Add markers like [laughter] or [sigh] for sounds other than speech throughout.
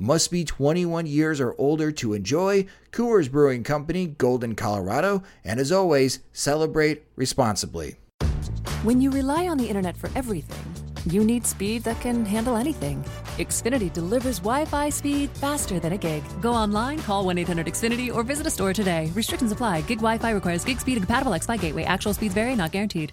Must be 21 years or older to enjoy. Coors Brewing Company, Golden, Colorado. And as always, celebrate responsibly. When you rely on the internet for everything, you need speed that can handle anything. Xfinity delivers Wi Fi speed faster than a gig. Go online, call 1 800 Xfinity, or visit a store today. Restrictions apply. Gig Wi Fi requires gig speed and compatible X Fi gateway. Actual speeds vary, not guaranteed.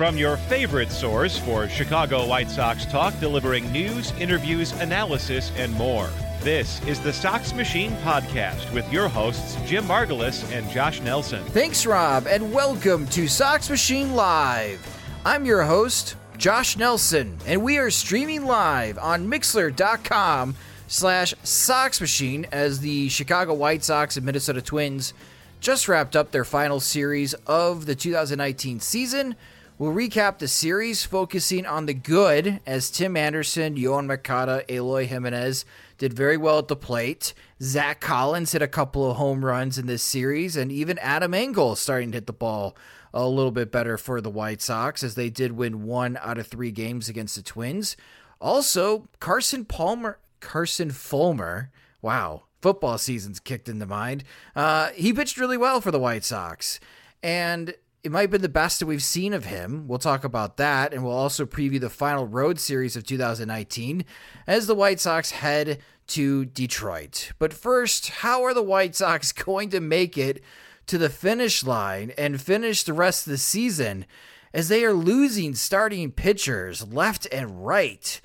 From your favorite source for Chicago White Sox talk, delivering news, interviews, analysis, and more. This is the Sox Machine Podcast with your hosts, Jim Margalus and Josh Nelson. Thanks, Rob, and welcome to Sox Machine Live. I'm your host, Josh Nelson, and we are streaming live on Mixlr.com slash Sox Machine as the Chicago White Sox and Minnesota Twins just wrapped up their final series of the 2019 season. We'll recap the series, focusing on the good, as Tim Anderson, Yoan Moncada, Eloy Jimenez did very well at the plate. Zack Collins hit a couple of home runs in this series, and even Adam Engel starting to hit the ball a little bit better for the White Sox, as they did win one out of three games against the Twins. Also, Carson Palmer, Carson Fulmer, wow, football season's kicked into mind. Uh, he pitched really well for the White Sox. And it might have been the best that we've seen of him. We'll talk about that, and we'll also preview the final road series of 2019 as the White Sox head to Detroit. But first, how are the White Sox [laughs] going to make it to the finish line and finish the rest of the season as they are losing starting pitchers left and right?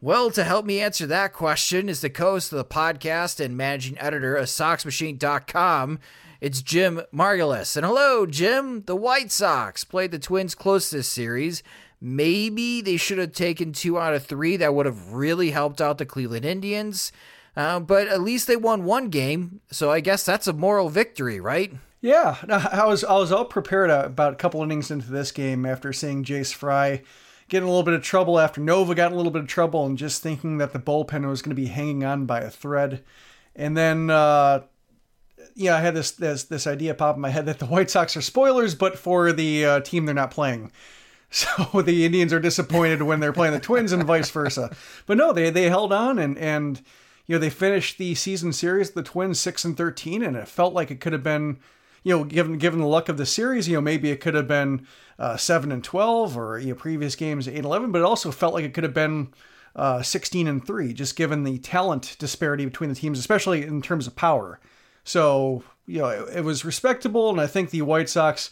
Well, to help me answer that question is the co-host of the podcast and managing editor of SoxMachine.com. It's Jim Margalus. And hello, Jim. The White Sox played the Twins close this series. Maybe they should have taken two out of three. That would have really helped out the Cleveland Indians. Uh, but at least they won one game, so I guess that's a moral victory, right? Yeah, I was I was all prepared about a couple innings into this game after seeing Jace Fry get in a little bit of trouble after Nova got in a little bit of trouble, and just thinking that the bullpen was going to be hanging on by a thread. And then uh, yeah, I had this, this this idea pop in my head that the White Sox are spoilers, but for the uh, team they're not playing. [laughs] So the Indians are disappointed when they're playing the Twins and vice versa. But no, they they held on and and you know they finished the season series the Twins six and thirteen, and it felt like it could have been. You know, given given the luck of the series, you know maybe it could have been uh, seven and twelve, or you know previous games eight and eleven. But it also felt like it could have been uh, sixteen and three, just given the talent disparity between the teams, especially in terms of power. So, you know, it, it was respectable. And I think the White Sox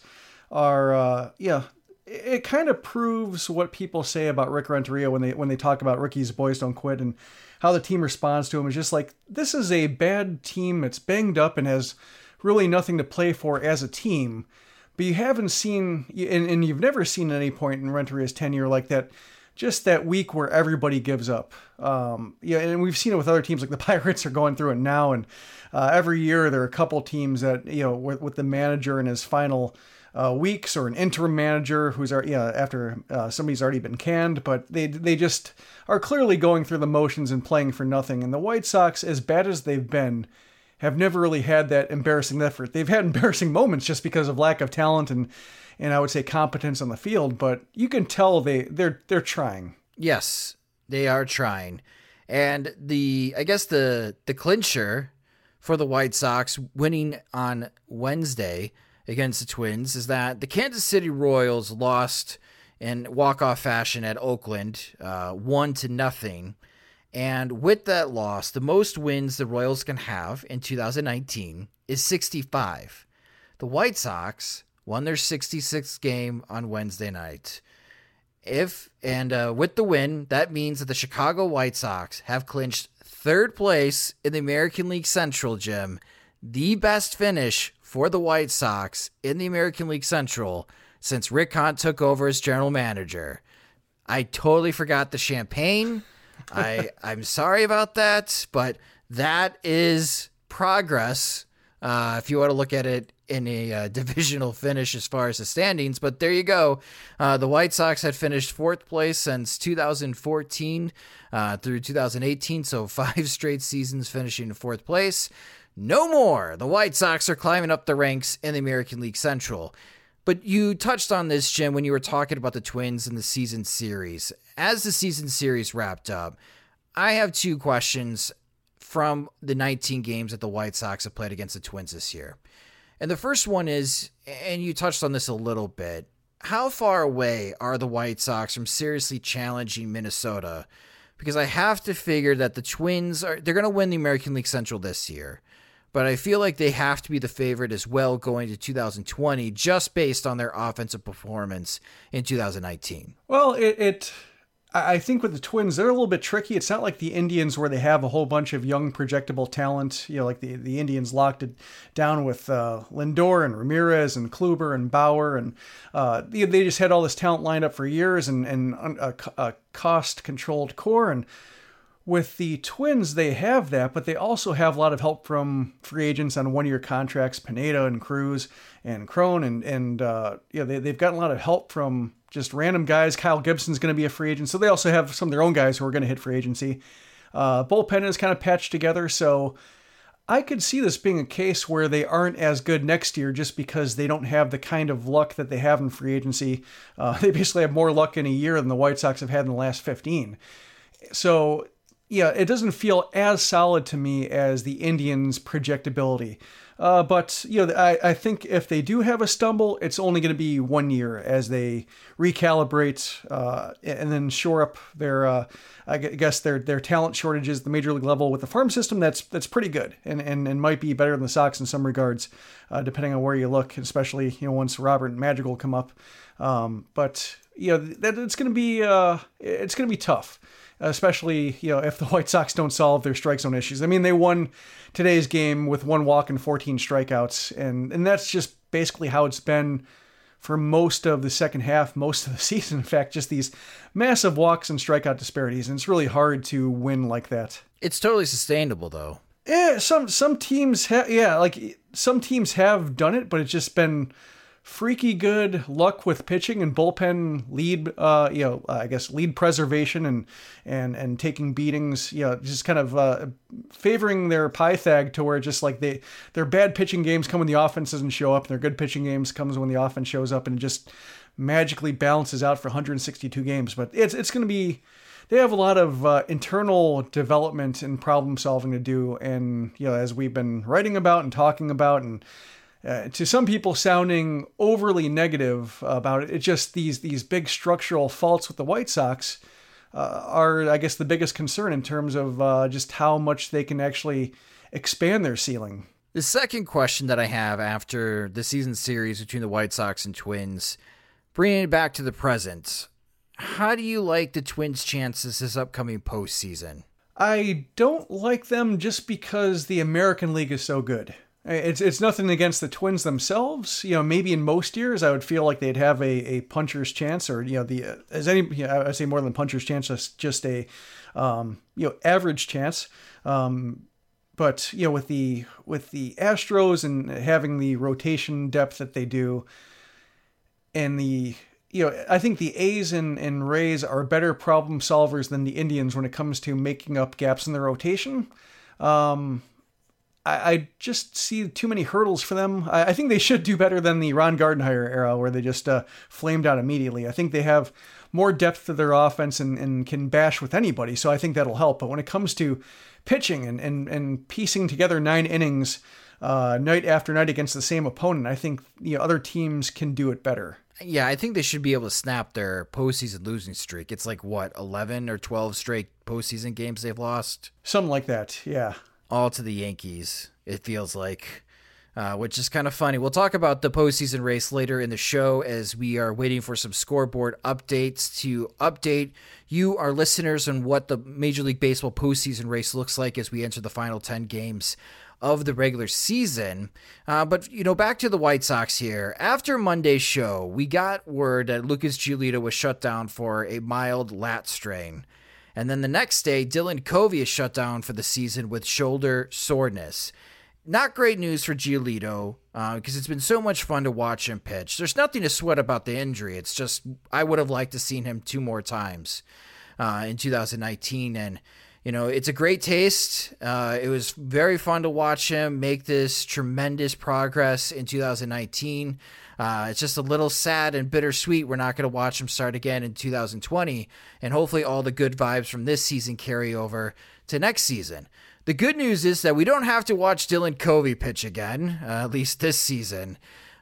are, uh, yeah, it, it kind of proves what people say about Rick Renteria when they, when they talk about Ricky's, boys don't quit and how the team responds to him is just like, this is a bad team. It's banged up and has really nothing to play for as a team. But you haven't seen, and, and you've never seen at any point in Renteria's tenure like that just that week where everybody gives up. Um, yeah, and we've seen it with other teams like the [laughs] Pirates are going through it now, and uh, every year there are a couple teams that you know with, with the manager in his final uh, weeks or an interim manager who's already yeah, after uh, somebody's already been canned, but they they just are clearly going through the motions and playing for nothing. And the White Sox, as bad as they've been, have never really had that embarrassing effort. They've had embarrassing moments just because of lack of talent and and I would say competence on the field, but you can tell they they're they're trying. Yes, they are trying. And the I guess the the clincher for the White Sox winning on Wednesday against the Twins is that the Kansas City Royals lost in walk-off fashion at Oakland, uh, one to nothing. And with that loss, the most wins the Royals can have in 2019 is 65. The White Sox won their 66th game on Wednesday night. If and uh, with the win, that means that the Chicago White Sox have clinched third place in the American League Central, Jim. The best finish for the White Sox in the American League Central since Rick Hahn took over as general manager. I totally forgot the champagne. I [laughs] I'm sorry about that, but that is progress. Uh, if you want to look at it in a uh, [laughs] divisional finish as far as the standings. But there you go. Uh, the White Sox had finished fourth place since 2014 uh, through 2018, so [laughs] five straight seasons finishing in fourth place. No more. The White Sox are climbing up the ranks in the American League Central. But you touched on this, Jim, when you were talking about the Twins and the season series. As the season series wrapped up, I have two questions from the 19 games that the White Sox have played against the Twins this year. And the first one is, and you touched on this a little bit, how far away are the White Sox from seriously challenging Minnesota? Because I have to figure that the Twins are they're going to win the American League Central this year. But I feel like they have to be the favorite as well going to 2020 just based on their offensive performance in 2019. Well, it, it I think with the Twins, they're a little bit tricky. It's not like the Indians where they have a whole bunch of young projectable talent. You know, like the, the Indians locked it down with uh, Lindor and Ramirez and Kluber and Bauer, and uh, they, just had all this talent lined up for years and and a, a cost controlled core. And with the Twins, they have that, but they also have a lot of help from free agents on one year contracts, Pineda and Cruz and Cron, and and uh, yeah, they they've gotten a lot of help from just random guys. Kyle Gibson's going to be a free agent, so they also have some of their own guys who are going to hit free agency. Uh, bullpen is kind of patched together, so I could see this being a case where they aren't as good next year just because they don't have the kind of luck that they have in free agency. Uh, [laughs] they basically have more luck in a year than the White Sox have had in the last 15. So, yeah, it doesn't feel as solid to me as the Indians' projectability. Uh, but you know, I, I think if they do have a stumble, it's only going to be one year as they recalibrate uh, and then shore up their, uh, I guess their their talent shortages at the major league level with the farm system. That's that's pretty good and and, and might be better than the Sox in some regards, uh, depending on where you look, especially you know once Robert and come up. Um, but you know that it's going to be uh, it's going to be tough especially you know if the [laughs] White Sox don't solve their strike zone issues. I mean, they won today's game with one walk and 14 strikeouts, and and that's just basically how it's been for most of the second half, most of the [laughs] season. In fact, just these massive walks and strikeout disparities, and it's really hard to win like that. It's totally sustainable, though. Yeah, some some teams have yeah, like some teams have done it, but it's just been freaky good luck with pitching and bullpen lead, uh, you know, uh, I guess lead preservation and and and taking beatings, you know, just kind of uh, favoring their Pythag to where just like they their bad pitching games come when the offense doesn't show up, and their good pitching games comes when the offense shows up, and just magically balances out for 162 games. But it's it's going to be they have a lot of uh, internal development and problem solving to do, and you know, as we've been writing about and talking about and uh, to some people sounding overly negative about it. It's just these these big structural faults with the White Sox uh, are, I guess, the biggest concern in terms of uh, just how much they can actually expand their ceiling. The second question that I have after the season series between the White Sox and Twins, bringing it back to the present, how do you like the Twins' chances this upcoming postseason? I don't like them just because the American League is so good. It's it's nothing against the Twins themselves. You know, maybe in most years I would feel like they'd have a, a puncher's chance, or you know, the uh, as any you know, I say more than puncher's chance, just just a um, you know average chance. Um, but you know, with the with the Astros and having the rotation depth that they do, and the you know, I think the A's and, and Rays are better problem solvers than the Indians when it comes to making up gaps in the rotation. Um, I, I just see too many hurdles for them. I, I, think they should do better than the Ron Gardenhire era where they just uh, flamed out immediately. I think they have more depth to their offense and, and can bash with anybody, so I think that'll help. But when it comes to pitching and, and, and piecing together nine innings uh, night after night against the same opponent, I think you know, other teams can do it better. Yeah, I think they should be able to snap their postseason losing streak. It's like what, eleven or twelve straight postseason games they've lost? Something like that, yeah. All to the Yankees, it feels like. Uh, which is kind of funny. We'll talk about the postseason race later in the show as we are waiting for some scoreboard updates to update you, our listeners, on what the Major League Baseball postseason race looks like as we enter the final 10 games of the regular season. Uh, but, you know, back to the White Sox here. After Monday's show, we got word that Lucas Giolito was shut down for a mild lat strain. And then the next day, Dylan Covey is shut down for the season with shoulder soreness. Not great news for Giolito because uh, it's been so much fun to watch him pitch. There's nothing to sweat about the injury. It's just I would have liked to seen him two more times uh, in 2019, and you know, it's a great taste. Uh, it was very fun to watch him make this tremendous progress in 2019. Uh, it's just a little sad and bittersweet. We're not going to watch him start again in 2020. And hopefully, all the good vibes from this season carry over to next season. The good news is that we don't have to watch Dylan Covey pitch again, uh, at least this season.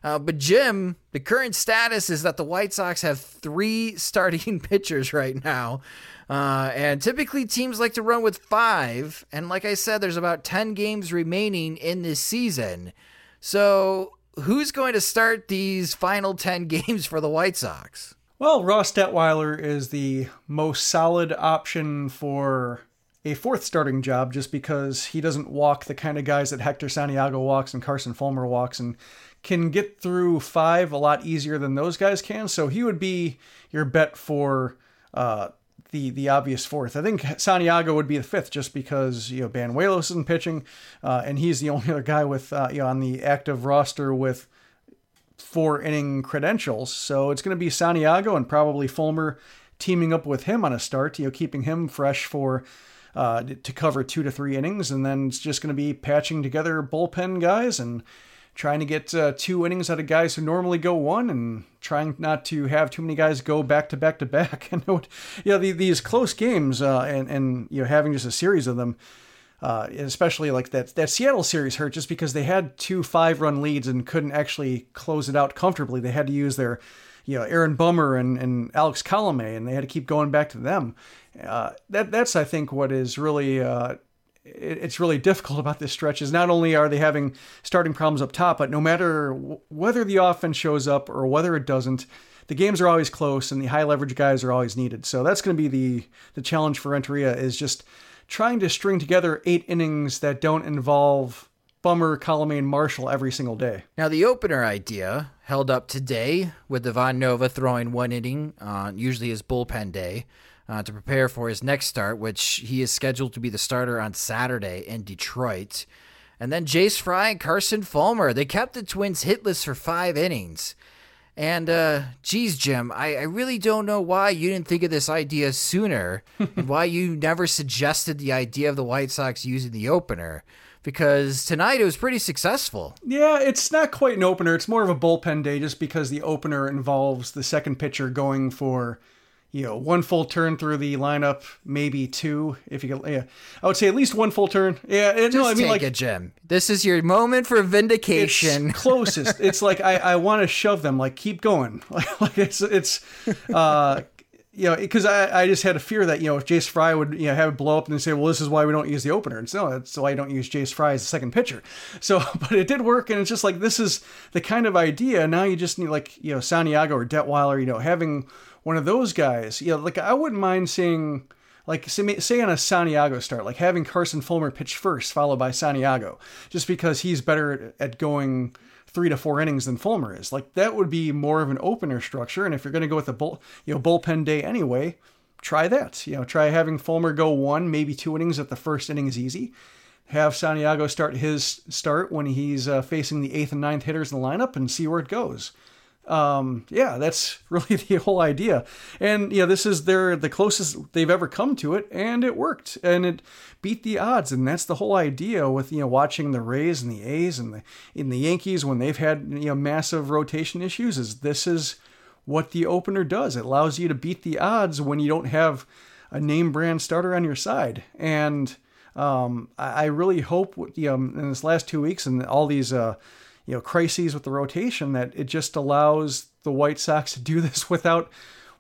Uh, but Jim, the current status is that the White Sox have three [laughs] starting pitchers right now. Uh, and typically teams like to run with five. And like I said, there's about 10 games remaining in this season. So who's going to start these final 10 [laughs] games for the White Sox? Well, Ross Detwiler is the most solid option for a fourth starting job just because he doesn't walk the kind of guys that Hector Santiago walks and Carson Fulmer walks and can get through five a lot easier than those guys can. So he would be your bet for uh, the the obvious fourth. I think Santiago would be the fifth just because you know Banuelos isn't pitching, uh, and he's the [laughs] only other guy with uh, you know on the active roster with four inning credentials. So it's going to be Santiago and probably Fulmer teaming up with him on a start. You know, keeping him fresh for. Uh, to cover two to three innings, and then it's just going to be patching together bullpen guys and trying to get uh, two innings out of guys who normally go one and trying not to have too many guys go back to back to back. [laughs] And you know, the, these close games uh, and, and, you know, having just a series of them, uh, especially like that, that Seattle series hurt just because they had two five run leads and couldn't actually close it out comfortably. They had to use their, you know, Aaron Bummer and, and Alex Colome, and they had to keep going back to them. Uh, that that's I think what is really uh, it's really difficult about this stretch is not only are they having starting problems up top, but no matter whether the offense shows up or whether it doesn't, the games are always close and the high leverage guys are always needed. So that's going to be the the challenge for Renteria is just trying to string together eight innings that don't involve Bummer, Colome, and Marshall every single day. Now the opener idea held up today with Ivan Nova throwing one inning on usually his bullpen day uh, to prepare for his next start, which he is scheduled to be the starter on Saturday in Detroit. And then Jace Fry and Carson Fulmer. They kept the Twins hitless for five innings. And, uh, geez, Jim, I, I really don't know why you didn't think of this idea sooner [laughs] and why you never suggested the idea of the White Sox using the opener. Because tonight it was pretty successful. Yeah, it's not quite an opener. It's more of a bullpen day just because the opener involves the second pitcher going for you know, one full turn through the lineup, maybe two, if you can. Yeah, I would say at least one full turn. Yeah, Just no, I mean take like it, Jim. This is your moment for vindication. It's closest. it's like I, I want to shove them. Like keep going. [laughs] Like, like it's it's. uh [laughs] you know, because I, I just had a fear that, you know, if Jace Fry would, you know, have it blow up and say, well, this is why we don't use the opener. And so that's why I don't use Jace Fry as the second pitcher. [laughs] So, but it did work. And it's just like, this is the kind of idea. Now you just need like, you know, Santiago or Detwiler, you know, having one of those guys. You know, like I wouldn't mind seeing like say on a Santiago start, like having Carson Fulmer pitch first, followed by Santiago, just because he's better at going three to four innings than Fulmer is. Like that would be more of an opener structure. And if you're going to go with the bull, you know, bullpen day anyway, try that. You know, try having Fulmer go one, maybe two innings if the first inning is easy. Have Santiago start his start when he's uh, facing the eighth and ninth hitters in the lineup and see where it goes um, yeah, that's [laughs] really the whole idea. And yeah, this is their the closest they've ever come to it, and it worked, and it beat the odds. And that's the whole idea with you know watching the Rays and the A's and the in the Yankees when they've had you know massive rotation issues. Is this is what the opener does? It allows you to beat the odds when you don't have a name brand starter on your side, and um, I, I really hope you know in this last two weeks and all these. Uh, you know crises with the rotation that it just allows the White Sox to do [laughs] this without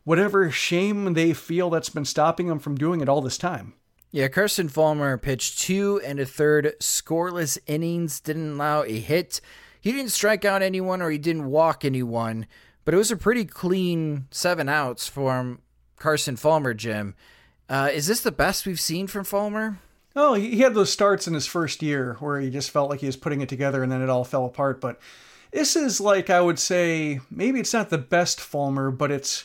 whatever shame they feel that's been stopping them from doing it all this time. Yeah, Carson Fulmer pitched two and a third scoreless innings, didn't allow a hit. He didn't strike out anyone or he didn't walk anyone, but it was a pretty clean seven outs from Carson Fulmer, Jim. Uh, is this the best we've seen from Fulmer? Oh, he had those starts in his first year where he just felt like he was putting it together and then it all fell apart. But this is like, I would say, maybe it's not the best Fulmer, but it's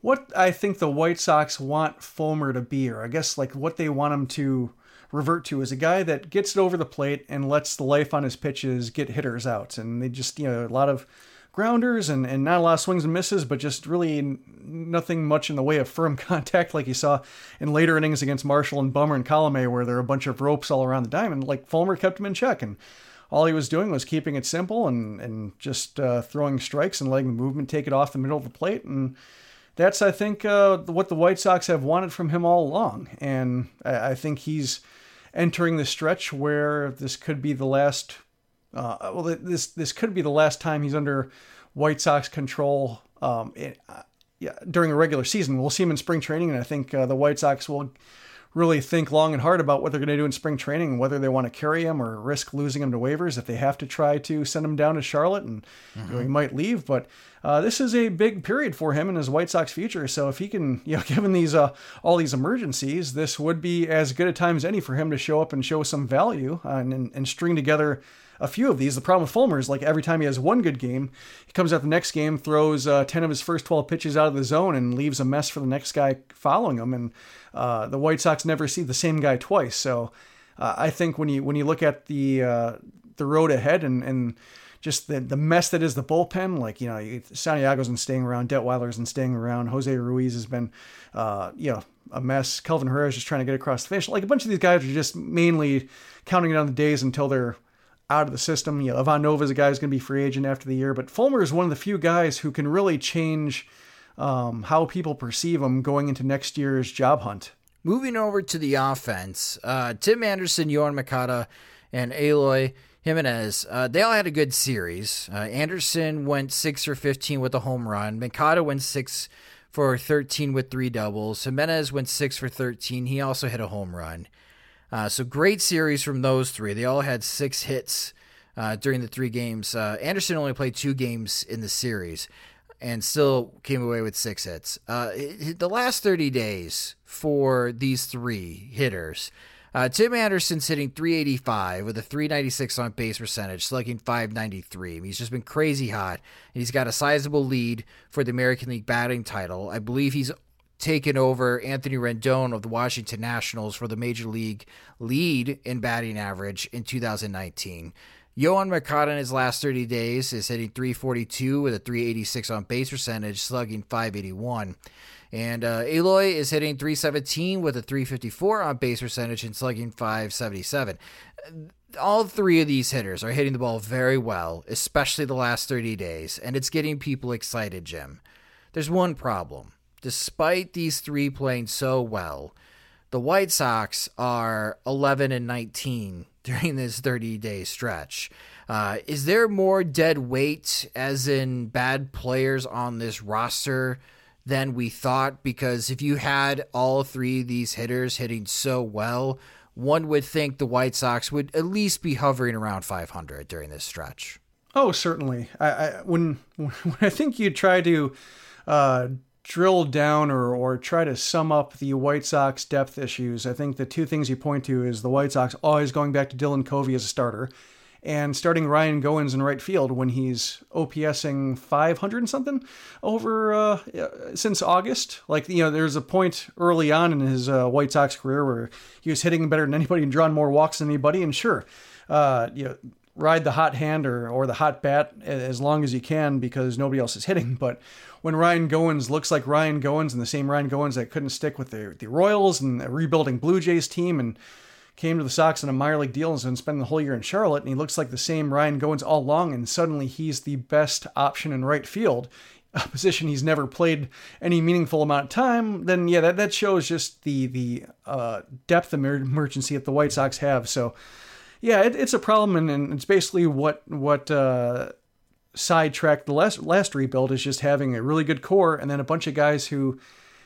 what I think the White Sox want Fulmer to be, or I guess like what they want him to revert to is a guy that gets it over the plate and lets the life on his pitches get hitters out. And they just, you know, a lot of grounders and, and not a lot of swings and misses, but just really nothing much in the way of firm [laughs] contact like you saw in later innings against Marshall and Bummer and Colome, where there are a bunch of ropes all around the diamond. Like Fulmer kept him in check, and all he was doing was keeping it simple and and just uh, throwing strikes and letting the movement take it off the middle of the plate. And that's I think uh, what the White Sox have wanted from him all along. And I, I think he's entering the stretch where this could be the last uh, well, this this could be the last time he's under White Sox control. Um, it, uh, yeah, during a regular season, we'll see him in spring training, and I think uh, the White Sox will really think long and hard about what they're going to do in spring training, whether they want to carry him or risk losing him to waivers if they have to try to send him down to Charlotte, and mm-hmm. you know, he might leave. But uh, this is a big period for him and his White Sox future. So if he can, you know, [laughs] given these uh, all these emergencies, this would be as good a time as any for him to show up and show some value uh, and, and, and string together a few of these. The problem with Fulmer is like every time he has one good game, he comes out the next game, throws uh, 10 of his first 12 pitches out of the zone, and leaves a mess for the next guy following him. And uh, the White Sox never see the same guy twice. So uh, I think when you when you look at the uh, the road ahead and and just the, the mess that is the bullpen. Like, you know, Santiago's been staying around, Detwiler's been staying around, Jose Ruiz has been, uh, you know, a mess. Kelvin Herrera's just trying to get across the finish. Like, a bunch of these guys are just mainly counting down the days until they're out of the system. You know, Ivan Nova is a guy who's going to be free agent after the year, but Fulmer is one of the few guys who can really change um, how people perceive him going into next year's job hunt. Moving over to the offense, uh, Tim Anderson, Yoan Moncada, and Eloy Jimenez, uh, they all had a good series. Uh, Anderson went 6 for 15 with a home run. Moncada went 6 for 13 with three doubles. Jimenez went 6 for 13. He also hit a home run. Uh, so great series from those three. They all had six hits uh, during the three games. Uh, Anderson only played two games in the series and still came away with six hits. Uh, the last 30 days for these three hitters. Uh, Tim Anderson's hitting 385 with a 396 on base percentage, slugging 593. I mean, he's just been crazy hot. and He's got a sizable lead for the American League batting title. I believe he's taken over Anthony Rendon of the Washington Nationals for the Major League lead in batting average in 2019. Yoan Moncada in his last 30 days is hitting 342 with a 386 on base percentage, slugging 581. And uh, Eloy is hitting 317 with a 354 on base percentage and slugging 577. All three of these hitters are hitting the ball very well, especially the last 30 days, and it's getting people excited, Jim. There's one problem despite these three playing so well, the White Sox are 11 and 19 [laughs] during this 30 day stretch. Uh, is there more dead weight, as in bad players on this roster, than we thought? Because if you had all three of these hitters hitting so well, one would think the White Sox would at least be hovering around 500 during this stretch. Oh, certainly. I, I when [laughs] when I think you try to uh, drill down or, or try to sum up the White Sox depth issues, I think the two things you point to is the White Sox always going back to Dylan Covey as a starter and starting Ryan Goins in right field when he's OPSing 500 and something over uh, since August. Like, you know, there's a point early on in his uh, White Sox career where he was hitting better than anybody and drawing more walks than anybody. And sure, uh, you know, ride the hot hand or, or the hot bat as long as you can because nobody else is hitting. [laughs] But when Ryan Goins looks like Ryan Goins and the same Ryan Goins that couldn't stick with the, the Royals and a rebuilding Blue Jays team and came to the Sox in a minor league deal and spent the whole year in Charlotte, and he looks like the same Ryan Goins all along, and suddenly he's the best option in right field, [laughs] a position he's never played any meaningful amount of time, then yeah, that, that shows just the the uh, depth of emergency that the White Sox have. So yeah, it, it's a problem, and, and, it's basically what what uh, sidetracked the last last rebuild is just having a really good core and then a bunch of guys who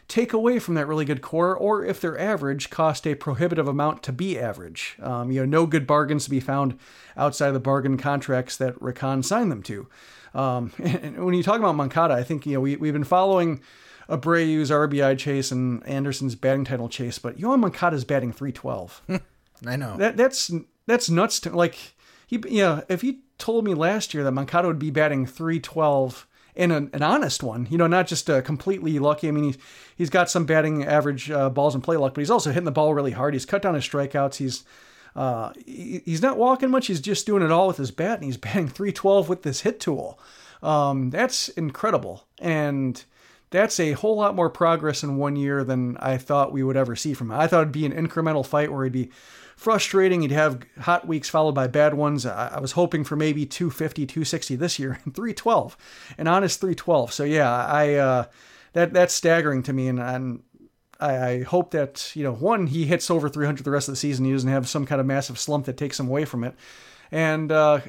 take away from that really good core, or if they're average, cost a prohibitive amount to be average. Um, you know, no good bargains to be found outside of the bargain contracts that Rick Hahn signed them to. Um, [laughs] and when you talk about Moncada, I think you know we we've been following Abreu's RBI chase and Anderson's batting title chase, but Yoan Moncada's batting 312. [laughs] I know that that's that's nuts to like he know if he told me last year that Moncada would be batting 312 and an, an honest one, you know, not just a completely lucky. I mean, he's, he's got some batting average uh, balls and play luck, but he's also hitting the ball really hard. He's cut down his strikeouts. He's uh, he, he's not walking much. He's just doing it all with his bat, and he's [laughs] batting 312 with this hit tool. Um, that's incredible, and that's a whole lot more progress in one year than I thought we would ever see from him. I thought it'd be an incremental fight where he'd be frustrating. He'd have hot weeks followed by bad ones. I, was hoping for maybe 250, 260 this year, [laughs] and 312, an honest 312. So yeah, I uh, that that's staggering to me, and, and I, I, hope that you know one he hits over 300 the rest of the season. He doesn't have some kind of massive slump that takes him away from it, and uh,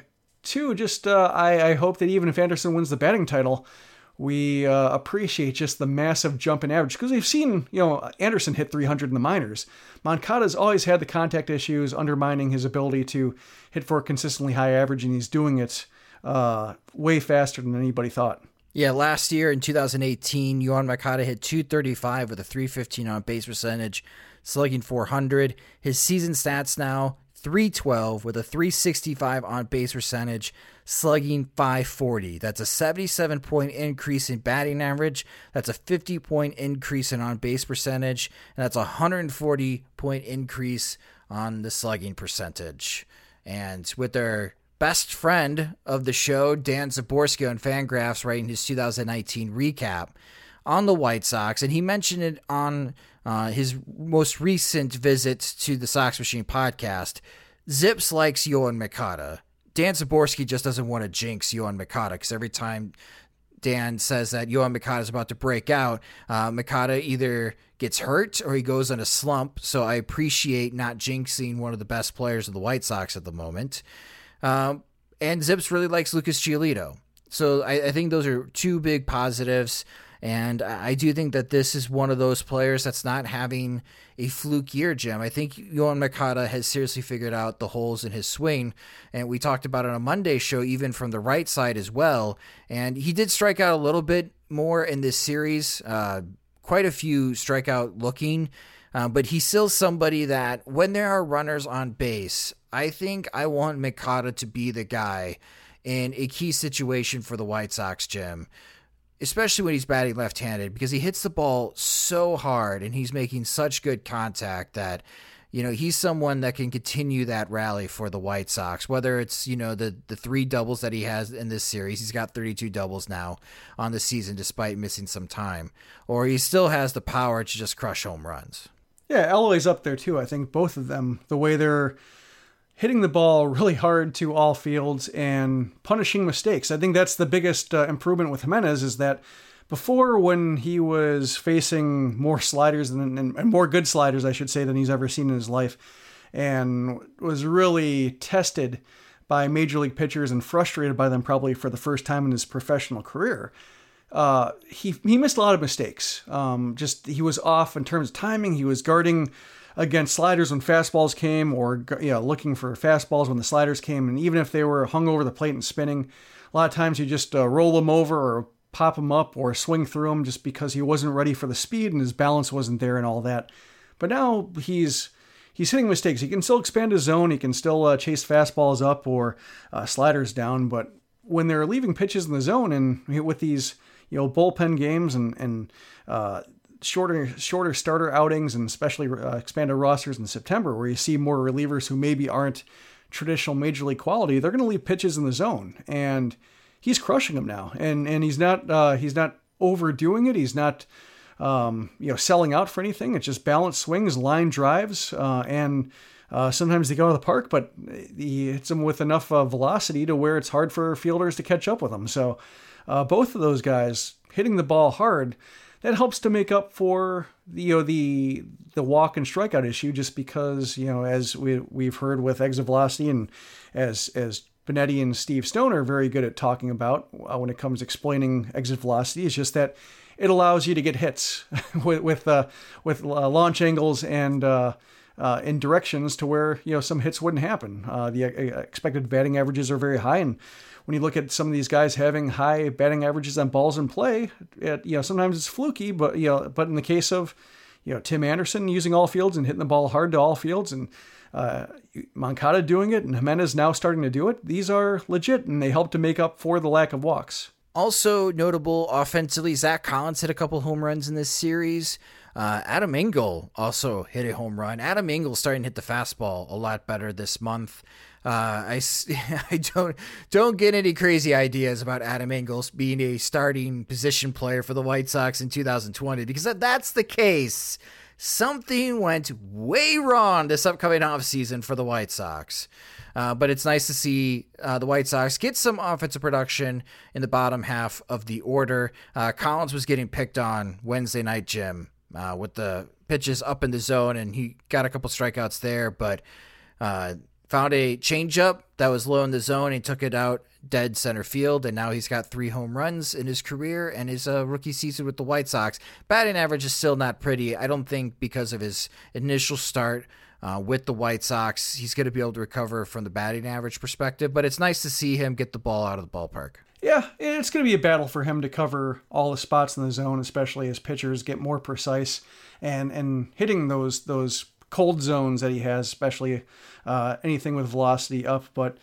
two, just uh, I, I hope that even if Anderson wins the batting title we uh, appreciate just the massive jump in average because we've seen, you know, Anderson hit 300 in the minors. Moncada's always had the contact issues, undermining his ability to hit for a consistently high average, and he's doing it uh, way faster than anybody thought. Yeah, last year in 2018, Yoan Moncada hit 235 with a 315 on base percentage, slugging 400. His season stats now 312 with a 365 on base percentage, slugging 540. That's a 77 point increase in batting average. That's a 50 point increase in on base percentage. And that's a 140 point increase on the slugging percentage. And with their best friend of the show, Dan Szymborski on Fangraphs, writing his 2019 recap on the White Sox, and he mentioned it on uh, his most recent visit to the Sox Machine podcast. Zips likes Yoan Moncada. Dan Szymborski just doesn't want to jinx Yoan Moncada because every time Dan says that Yoan Moncada is about to break out, uh, Moncada either gets hurt or he goes on a slump. So I appreciate not jinxing one of the best players of the White Sox at the moment. Um, and Zips really likes Lucas Giolito. So I, I think those are two big positives. And I do think that this is one of those players that's not having a fluke year, Jim. I think Yoan Moncada has seriously figured out the holes in his swing. And we talked about it on a Monday show, even from the right side as well. And he did strike out a little bit more in this series, uh, quite a few strikeout looking. Uh, but he's still somebody that when there are runners on base, I think I want Moncada to be the guy in a key situation for the White Sox, Jim especially when he's batting left-handed because he hits the ball so hard and he's making such good contact that you know he's someone that can continue that rally for the White Sox whether it's you know the the three doubles that he has in this series he's got 32 doubles now on the season despite missing some time or he still has the power to just crush home runs. Yeah, Eloy's up there too. I think both of them the way they're hitting the ball really hard to all fields and punishing mistakes. I think that's the biggest uh, improvement with Jimenez is that before when he was facing more sliders than, and, and more good sliders, I should say, than he's ever seen in his life, and was really tested by major league pitchers and frustrated by them probably for the first time in his professional career. Uh, he he missed a lot of mistakes. Um, just he was off in terms of timing. He was guarding against sliders when fastballs came, or you know, looking for fastballs when the sliders came. And even if they were hung over the plate and spinning, a lot of times you just uh, roll them over or pop them up or swing through them just because he wasn't ready for the speed and his balance wasn't there and all that. But now he's he's hitting mistakes. He can still expand his zone. He can still uh, chase fastballs up or uh, sliders down. But when they're leaving pitches in the zone and with these you know bullpen games and and uh, shorter shorter starter outings and especially uh, expanded rosters in September, where you see more relievers who maybe aren't traditional major league quality, they're going to leave pitches in the zone, and he's crushing them now. And and he's not uh, he's not overdoing it. He's not um, you know selling out for anything. It's just balanced swings, line drives, uh, and uh, sometimes they go to the park, but he hits them with enough uh, velocity to where it's hard for fielders to catch up with them. So uh, both of those guys hitting the ball hard that helps to make up for the, you know the the walk and strikeout issue just because you know as we we've heard with exit velocity and as as Benetti and Steve Stone are very good at talking about uh, when it comes explaining exit velocity is just that it allows you to get hits [laughs] with with uh, with uh, launch angles and uh, uh, in directions to where you know some hits wouldn't happen. Uh, the expected batting averages are very high, and when you look at some of these guys having high batting averages on balls in play, it, you know sometimes it's fluky, but you know, but in the case of you know Tim Anderson using all fields and hitting the ball hard to all fields, and uh, Moncada doing it, and Jimenez now starting to do it, these are legit, and they help to make up for the lack of walks. Also notable offensively, Zack Collins hit a couple home runs in this series. Uh, Adam Engel also hit a home run. Adam Engel starting to hit the fastball a lot better this month. Uh, I, [laughs] I don't don't get any crazy ideas about Adam Engels being a starting position player for the White Sox in 2020 because if that's the case, something went way wrong this upcoming offseason for the White Sox. Uh, but it's nice to see uh, the White Sox get some offensive production in the bottom half of the order. Uh, Collins was getting picked on Wednesday night, Jim, uh, with the pitches up in the zone, and he got a couple strikeouts there, but uh, found a changeup that was low in the zone. He took it out dead center field, and now he's got three home runs in his career and his uh, rookie season with the White Sox. Batting average is still not pretty. I don't think because of his initial start uh, with the White Sox, he's going to be able to recover from the batting average perspective. But it's nice to see him get the ball out of the ballpark. Yeah, it's going to be a battle for him to cover all the spots in the zone, especially as pitchers get more precise and and hitting those those cold zones that he has, especially uh, anything with velocity up. But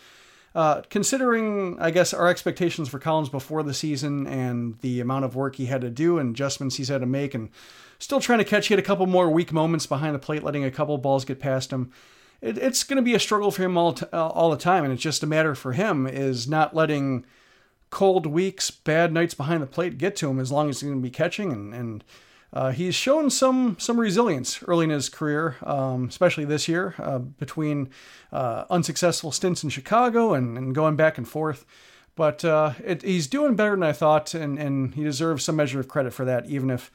uh, considering, I guess, our expectations for Collins before the season and the amount of work he had to do and adjustments he's had to make, and still trying to catch, had a couple more weak moments behind the plate, letting a couple balls get past him. It, it's going to be a struggle for him all, t- all the time, and it's just a matter for him is not letting cold weeks, bad nights behind the plate get to him as long as he's going to be catching and, and uh, he's shown some some resilience early in his career, um, especially this year, uh, between uh, unsuccessful stints in Chicago and, and, going back and forth. But uh, it, he's doing better than I thought, and, and he deserves some measure of credit for that, even if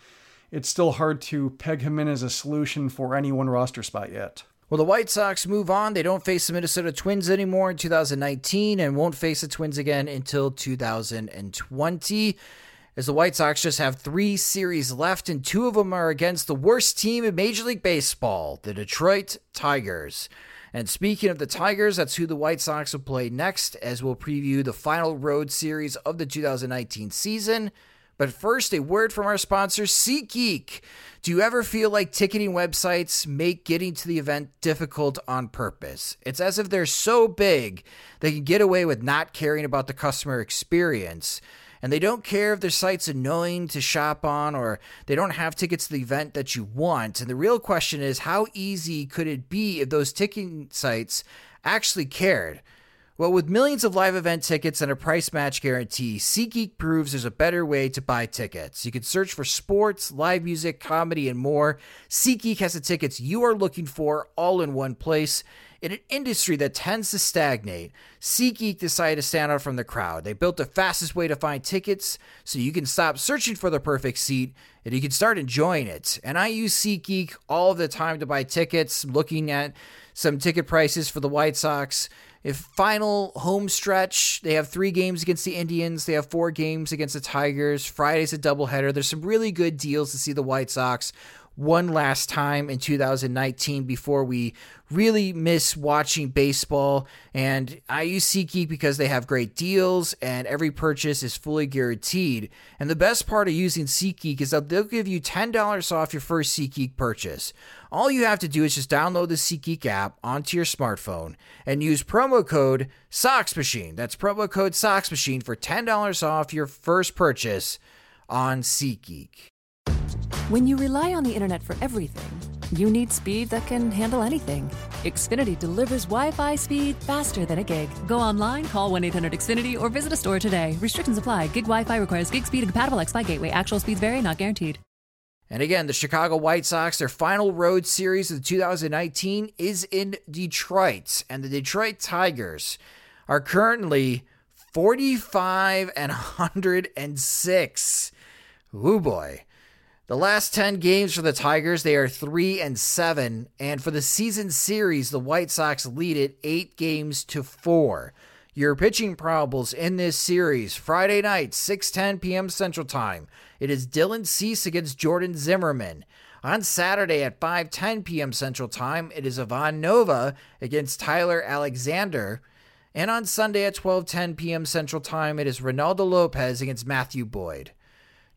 it's still hard to peg him in as a solution for any one roster spot yet. Well, the White Sox move on. They don't face the Minnesota Twins anymore in 2019 and won't face the Twins again until 2020 as the White Sox just have three series left, and two of them are against the worst team in Major League Baseball, the Detroit Tigers. And speaking of the Tigers, that's who the White Sox will play next, as we'll preview the final road series of the 2019 season. But first, a word from our sponsor, SeatGeek. Do you ever feel like ticketing websites make getting to the event difficult on purpose? It's as if they're so big they can get away with not caring about the customer experience and they don't care if their site's annoying to shop on or they don't have tickets to the event that you want. And the real question is how easy could it be if those ticketing sites actually cared? Well, with millions of live event tickets and a price match guarantee, SeatGeek proves there's a better way to buy tickets. You can search for sports, live music, comedy, and more. SeatGeek has the tickets you are looking for all in one place. In an industry that tends to stagnate, SeatGeek decided to stand out from the crowd. They built the fastest way to find tickets so you can stop searching for the perfect seat and you can start enjoying it. And I use SeatGeek all the time to buy tickets, looking at some ticket prices for the White Sox. If final home stretch, they have three games against the Indians. They have four games against the Tigers. Friday's a doubleheader. There's some really good deals to see the White Sox one last time in 2019 before we really miss watching baseball. And I use SeatGeek because they have great deals and every purchase is fully guaranteed. And the best part of using SeatGeek is that they'll give you $10 off your first SeatGeek purchase. All you have to do is just download the SeatGeek app onto your smartphone and use promo code SOXMachine. That's promo code SOXMachine for $10 off your first purchase on SeatGeek. When you rely on the internet for everything, you need speed that can handle anything. Xfinity delivers Wi Fi speed faster than a gig. Go online, call 1 800 Xfinity, or visit a store today. Restrictions apply. Gig Wi Fi requires gig speed and compatible X Fi gateway. Actual speeds vary, not guaranteed. And again, the Chicago White Sox, their final road series of 2019 is in Detroit. And the Detroit Tigers are currently 45 and 106. Ooh boy. The last 10 games for the Tigers, they are 3 and 7, and for the season series, the White Sox lead it 8 games to 4. Your pitching probables in this series, Friday night, 6:10 p.m. Central Time. It is Dylan Cease against Jordan Zimmermann. On Saturday at 5:10 p.m. Central Time, it is Ivan Nova against Tyler Alexander. And on Sunday at 12:10 p.m. Central Time, it is Reynaldo Lopez against Matthew Boyd.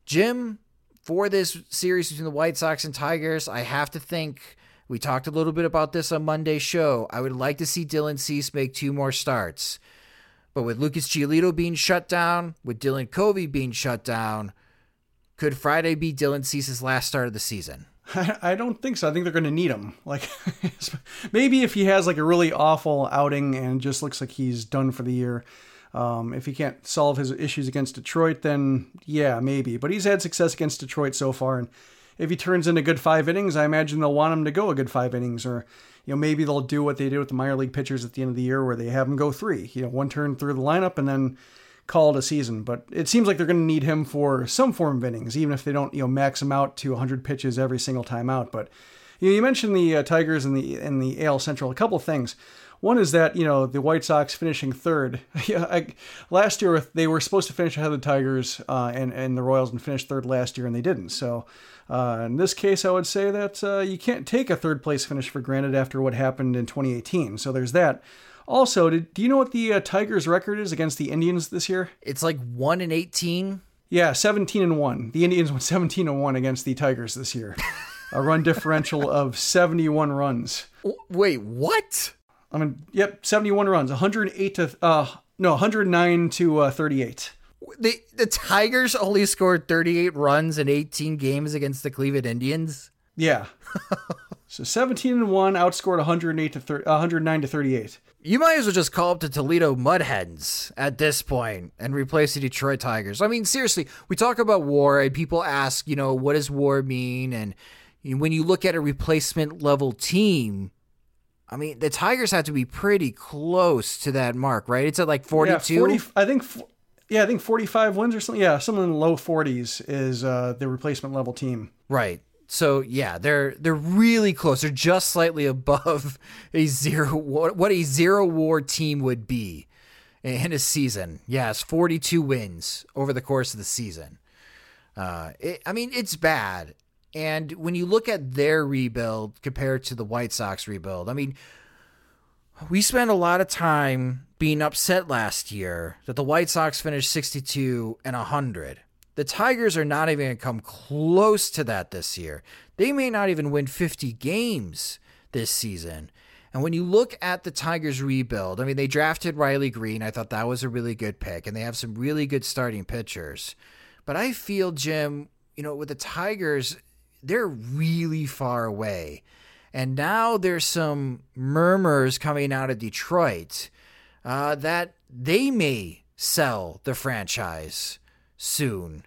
Jim, for this series between the White Sox and Tigers, I have to think we talked a little bit about this on Monday's show. I would like to see Dylan Cease make two more starts. But with Lucas Giolito being shut down, with Dylan Covey being shut down, could Friday be Dylan Cease's last start of the season? I don't think so. I think they're going to need him. Like [laughs] maybe if he has like a really awful outing and just looks like he's done for the year. Um, if he can't solve his issues against Detroit, then yeah, maybe. But he's had success against Detroit so far, and if he turns in a good five innings, I imagine they'll want him to go a good five innings, or you know maybe they'll do what they did with the minor league pitchers at the end of the year, where they have him go three, you know, one turn through the lineup and then call it a season. But it seems like they're going to need him for some form of innings, even if they don't you know max him out to 100 pitches every single time out. But you, know, you mentioned the uh, Tigers and the and the AL Central. A couple of things. One is that you know the White Sox finishing third. [laughs] yeah, I, last year they were supposed to finish ahead of the Tigers uh, and and the Royals and finish third last year, and they didn't. So uh, in this case, I would say that uh, you can't take a third place finish for granted after what happened in 2018. So there's that. Also, did, do you know what the uh, Tigers' record is against the Indians this year? It's like one and 18. Yeah, 17 and one. The Indians went 17 and one against the Tigers this year. a run differential of 71 runs. Wait, what? I mean, yep, 71 runs, 108 to uh no, 109 to uh, 38. The the Tigers only scored 38 runs in 18 games against the Cleveland Indians. Yeah. [laughs] so 17 and 1 outscored 108 to 30, 109 to 38. You might as well just call up the Toledo Mudhens at this point and replace the Detroit Tigers. I mean, seriously, we talk about war and people ask, you know, what does war mean? And when you look at a replacement level team, I mean, the Tigers have to be pretty close to that mark, right? It's at like 42. Yeah, 40, I think yeah, I think 45 wins or something. Yeah, something in the low 40s is uh, the replacement level team. Right. So yeah, they're they're really close. They're just slightly [laughs] above a zero what a zero war team would be in a season. Yes, 42 wins over the course of the season. Uh, it, I mean, it's bad. And when you look at their rebuild compared to the White Sox rebuild, I mean, we spent a lot of time being upset last year that the White Sox finished 62 and 100. The Tigers are not even going to come close to that this year. They may not even win 50 games this season. And when you look at the Tigers rebuild, I mean, they drafted Riley Greene. I thought that was a really good pick, and they have some really good starting pitchers. But I feel, Jim, you know, with the Tigers, they're really far away. And now there's some murmurs coming out of Detroit uh, that they may sell the franchise soon,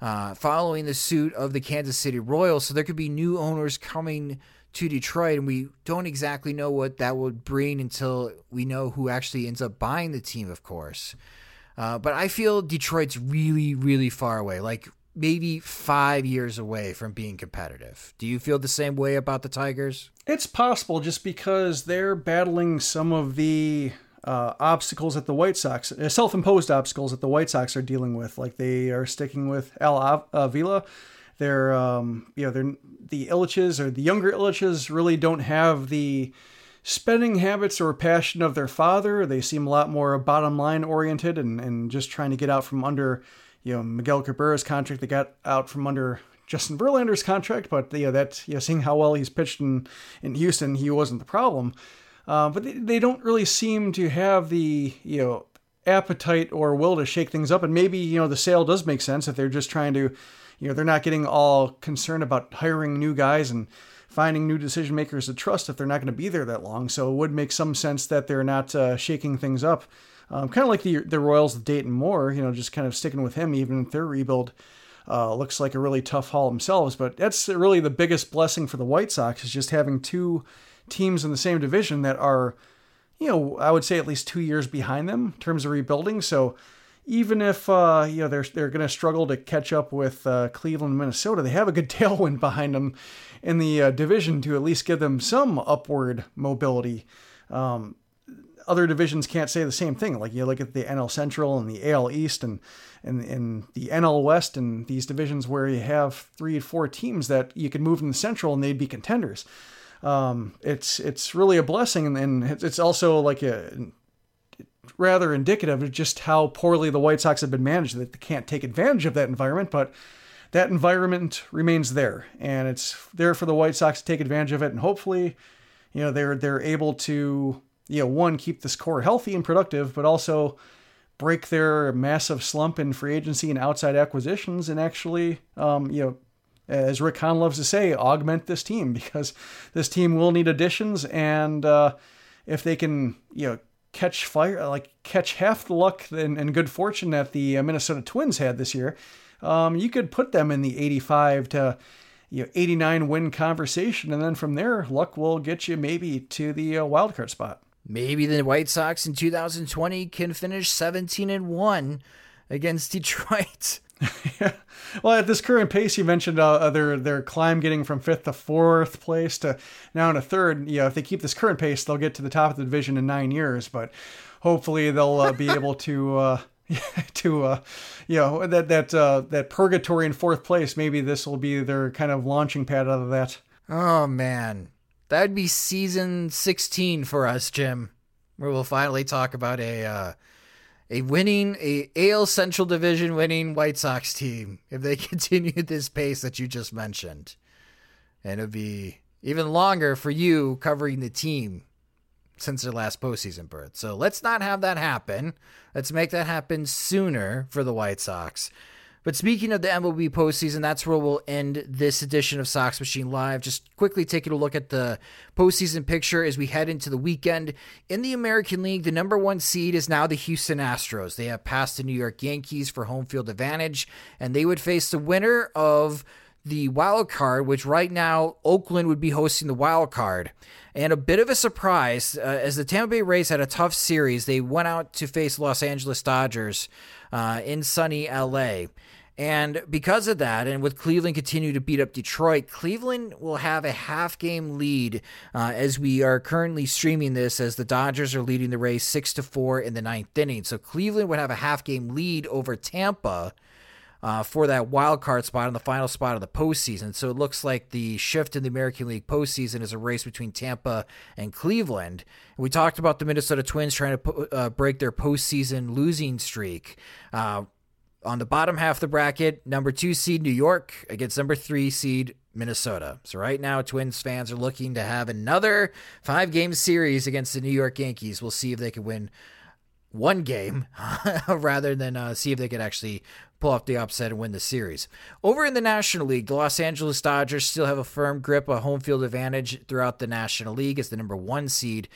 uh, following the suit of the Kansas City Royals. So there could be new owners coming to Detroit, and we don't exactly know what that would bring until we know who actually ends up buying the team, of course. Uh, but I feel Detroit's really, really far away. Like maybe five years away from being competitive. Do you feel the same way about the Tigers? It's possible just because they're battling some of the uh, obstacles that the White Sox, uh, self-imposed obstacles that the White Sox are dealing with. Like they are sticking with Al Avila. They're, um, you know, they're the Ilitches or the younger Ilitches really don't have the spending habits or passion of their father. They seem a lot more bottom line oriented and, and just trying to get out from under you know Miguel Cabrera's contract. that got out from under Justin Verlander's contract, but you know that you know seeing how well he's pitched in in Houston, he wasn't the problem. Uh, but they, they don't really seem to have the you know appetite or will to shake things up. And maybe you know the sale does make sense if they're just trying to you know they're not getting all concerned about hiring new guys and finding new decision makers to trust if they're not going to be there that long. So it would make some sense that they're not uh, shaking things up. Um, kind of like the the Royals with Dayton Moore, you know, just kind of sticking with him even if their rebuild uh, looks like a really tough haul themselves. But that's really the biggest blessing for the White Sox is just having two teams in the same division that are, you know, I would say at least two years behind them in terms of rebuilding. So even if uh, you know they're they're going to struggle to catch up with uh, Cleveland, Minnesota, they have a good [laughs] tailwind behind them in the uh, division to at least give them some upward mobility. Um, other divisions can't say the same thing. Like you look at the NL Central and the AL East and and, and the NL West and these divisions where you have three or four teams that you could move in the Central and they'd be contenders. Um, it's it's really a blessing and, and it's also like a rather indicative of just how poorly the White Sox have been managed that they can't take advantage of that environment, but that environment remains there, and it's there for the White Sox to take advantage of it, and hopefully, you know, they're they're able to, you know, one keep this core healthy and productive, but also break their massive slump in free agency and outside acquisitions, and actually, um, you know, as Rick Hahn loves to say, augment this team [laughs] because this team will need additions, and uh, if they can, you know catch fire, like catch half the luck and, and good fortune that the uh, Minnesota Twins had this year, um, you could put them in the 85 to you know 89 win conversation, and then from there, luck will get you maybe to the uh, wild card spot. Maybe the White Sox in 2020 can finish 17 and one against Detroit. yeah. [laughs] [laughs] Well, at this current pace, you mentioned uh, uh, their their climb getting from fifth to fourth place to now in a third. You know, if they keep this current pace, they'll get to the top of the division in nine years. But hopefully, they'll uh, be able to. Uh, [laughs] to uh, you know that that uh, that purgatory in fourth place. Maybe this will be their kind of launching pad out of that. Oh man, that'd be season sixteen for us, Jim, where we'll finally talk about a uh, a winning a AL Central Division winning White Sox team if they [laughs] continue this pace that you just mentioned, and it'd be even longer for you covering the team since their last postseason berth. So let's not have that happen. Let's make that happen sooner for the White Sox. But speaking of the MLB postseason, that's where we'll end this edition of Sox Machine Live. Just quickly taking a look at the postseason picture as we head into the weekend. In the American League, the number one seed is now the Houston Astros. They have passed the New York Yankees for home field advantage, and they would face the winner of the wild card, which right now Oakland would be hosting the wild card. And a bit of a surprise, uh, as the Tampa Bay Rays had a tough series, they went out to face Los Angeles Dodgers uh, in sunny LA. And because of that, and with Cleveland continue to beat up Detroit, Cleveland will have a half game lead uh, as we are currently streaming this as the Dodgers are leading the race six to four in the ninth inning. So Cleveland would have a half game lead over Tampa. Uh, for that wild card spot in the final spot of the postseason. So it looks like the shift in the American League postseason is a Rays between Tampa and Cleveland. We talked about the Minnesota Twins trying to uh, break their postseason losing streak. Uh, on the bottom half of the bracket, number two seed New York against number three seed Minnesota. So right now, Twins fans are looking to have another five game series against the New York Yankees. We'll see if they can win one game [laughs] rather than uh, see if they could actually pull off the upset and win the series. Over in the National League, the Los Angeles Dodgers still have a firm grip, a home field advantage throughout the National League as the number one seed.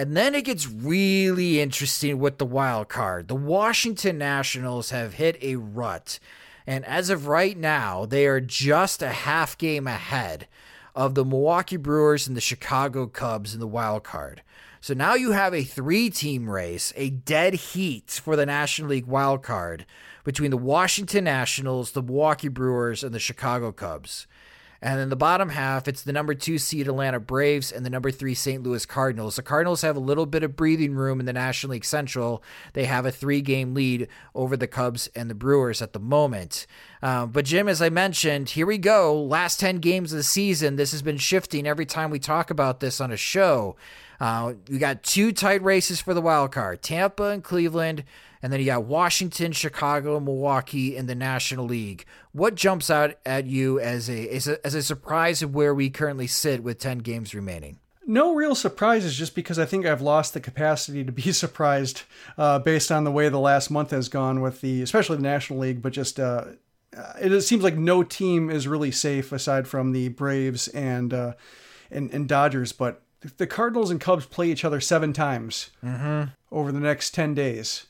And then it gets really interesting with the wild card. The Washington Nationals have hit a rut. And as of right now, they are just a half game ahead of the Milwaukee Brewers and the Chicago Cubs in the wild card. So now you have a three team race, a dead heat for the National League wild card between the Washington Nationals, the Milwaukee Brewers, and the Chicago Cubs. And then the bottom half, it's the number two seed Atlanta Braves and the number three St. Louis Cardinals. The Cardinals have a little bit of breathing room in the National League Central. They have a three game lead over the Cubs and the Brewers at the moment. Uh, but, Jim, as I mentioned, here we go. Last 10 games of the season. This has been shifting every time we talk about this on a show. Uh, we got two tight races for the wild card Tampa and Cleveland. And then you got Washington, Chicago, Milwaukee in the National League. What jumps out at you as a, as a as a surprise of where we currently sit with 10 games remaining? No real surprises, just because I think I've lost the capacity to be [laughs] surprised uh, based on the way the last month has gone with the, especially the National League, but just uh, uh, it seems like no team is really safe aside from the Braves and uh, and, and Dodgers. But the Cardinals and Cubs play each other seven times Mm-hmm. over the next ten days,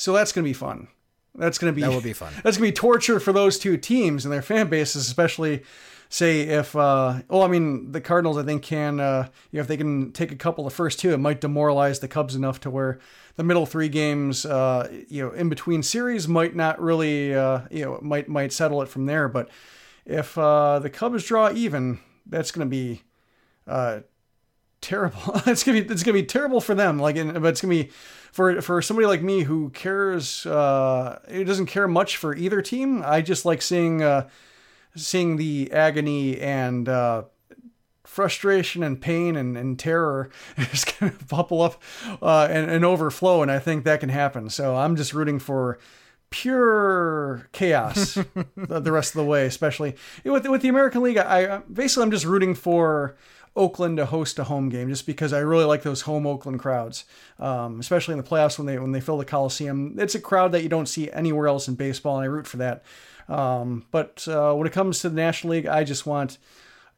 so that's going to be fun. That's going to be That will be fun. [laughs] That's going to be torture for those two teams and their fan bases, especially. Say if, uh, well, I mean, the Cardinals, I think can, uh, you know, if they can take a couple of the first two, it might demoralize the Cubs enough to where the middle three games, uh, you know, in between series might not really, uh, you know, might might settle it from there. But if uh, the Cubs draw even, that's going to be uh, terrible. [laughs] it's gonna be it's gonna be terrible for them. Like, but it's gonna be for for somebody like me who cares. Uh, it doesn't care much for either team. I just like seeing uh, seeing the agony and. Uh, frustration and pain and, and terror is going to bubble up uh, and, and overflow and i think that can happen so i'm just rooting for pure chaos [laughs] the, the rest of the way especially with, with the american league I, I basically i'm just rooting for oakland to host a home game just because i really like those home oakland crowds um, especially in the playoffs when they when they fill the coliseum it's a crowd that you don't see anywhere else in baseball and i root for that um, but uh, when it comes to the national league i just want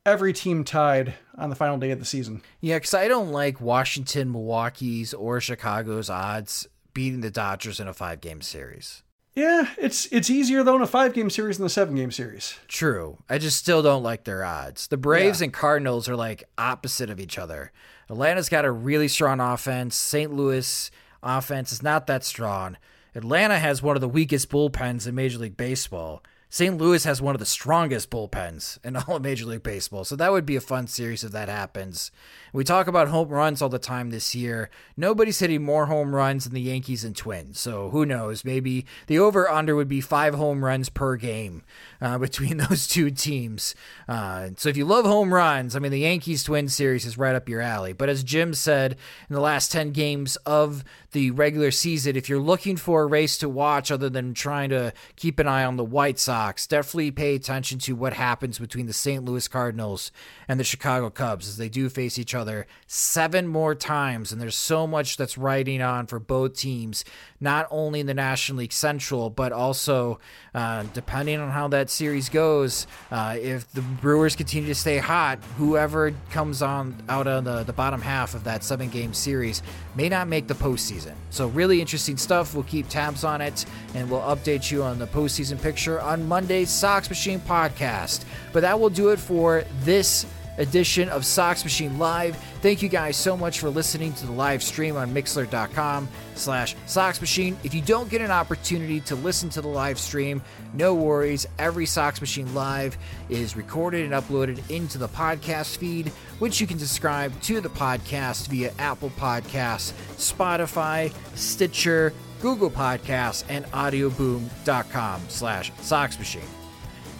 every team tied on the final day of the season. Yeah, because I don't like Washington, Milwaukee's, or Chicago's odds beating the Dodgers in a five game series. Yeah, it's it's easier though in a five game series than a seven game series. True. I just still don't like their odds. The Braves Yeah. and Cardinals are like opposite of each other. Atlanta's got a really strong offense. St. Louis offense is not that strong. Atlanta has one of the weakest bullpens in Major League Baseball. St. Louis has one of the strongest bullpens in [laughs] all of Major League Baseball. So that would be a fun series if that happens. We talk about home runs all the time this year. Nobody's hitting more home runs than the Yankees and Twins. So who knows? Maybe the over under would be five home runs per game uh, [laughs] between those two teams. Uh, so if you love home runs, I mean, the Yankees Twins series is right up your alley. But as Jim said in the last 10 games of the regular season, if you're looking for a race to watch other than trying to keep an eye on the White Sox, definitely pay attention to what happens between the St. Louis Cardinals and the Chicago Cubs as they do face each other seven more times. And there's so much that's riding on for both teams, not only in the National League Central, but also uh, depending on how that series goes. Uh, if the Brewers continue to stay hot, whoever comes on out on the, the bottom half of that seven game series may not make the postseason. So, really interesting stuff. We'll keep tabs on it and we'll update you on the postseason picture on Monday's Sox Machine podcast. But that will do it for this edition of Sox Machine Live. Thank you guys so much for listening to the live stream on Mixer.com slash Sox Machine. If you don't get an opportunity to listen to the live stream, no worries. Every Sox Machine Live is recorded and uploaded into the podcast feed, which you can subscribe to the podcast via Apple Podcasts, Spotify, Stitcher, Google Podcasts, and audioboom.com slash Sox Machine.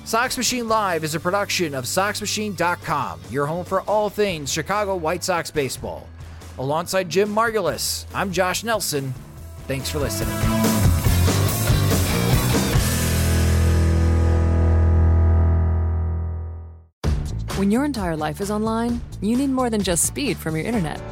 Sox Machine Live is a production of SoxMachine.com, your home for all things Chicago White Sox baseball. Alongside Jim Margalus, I'm Josh Nelson. Thanks for listening. When your entire life is online, you need more than just speed from your internet.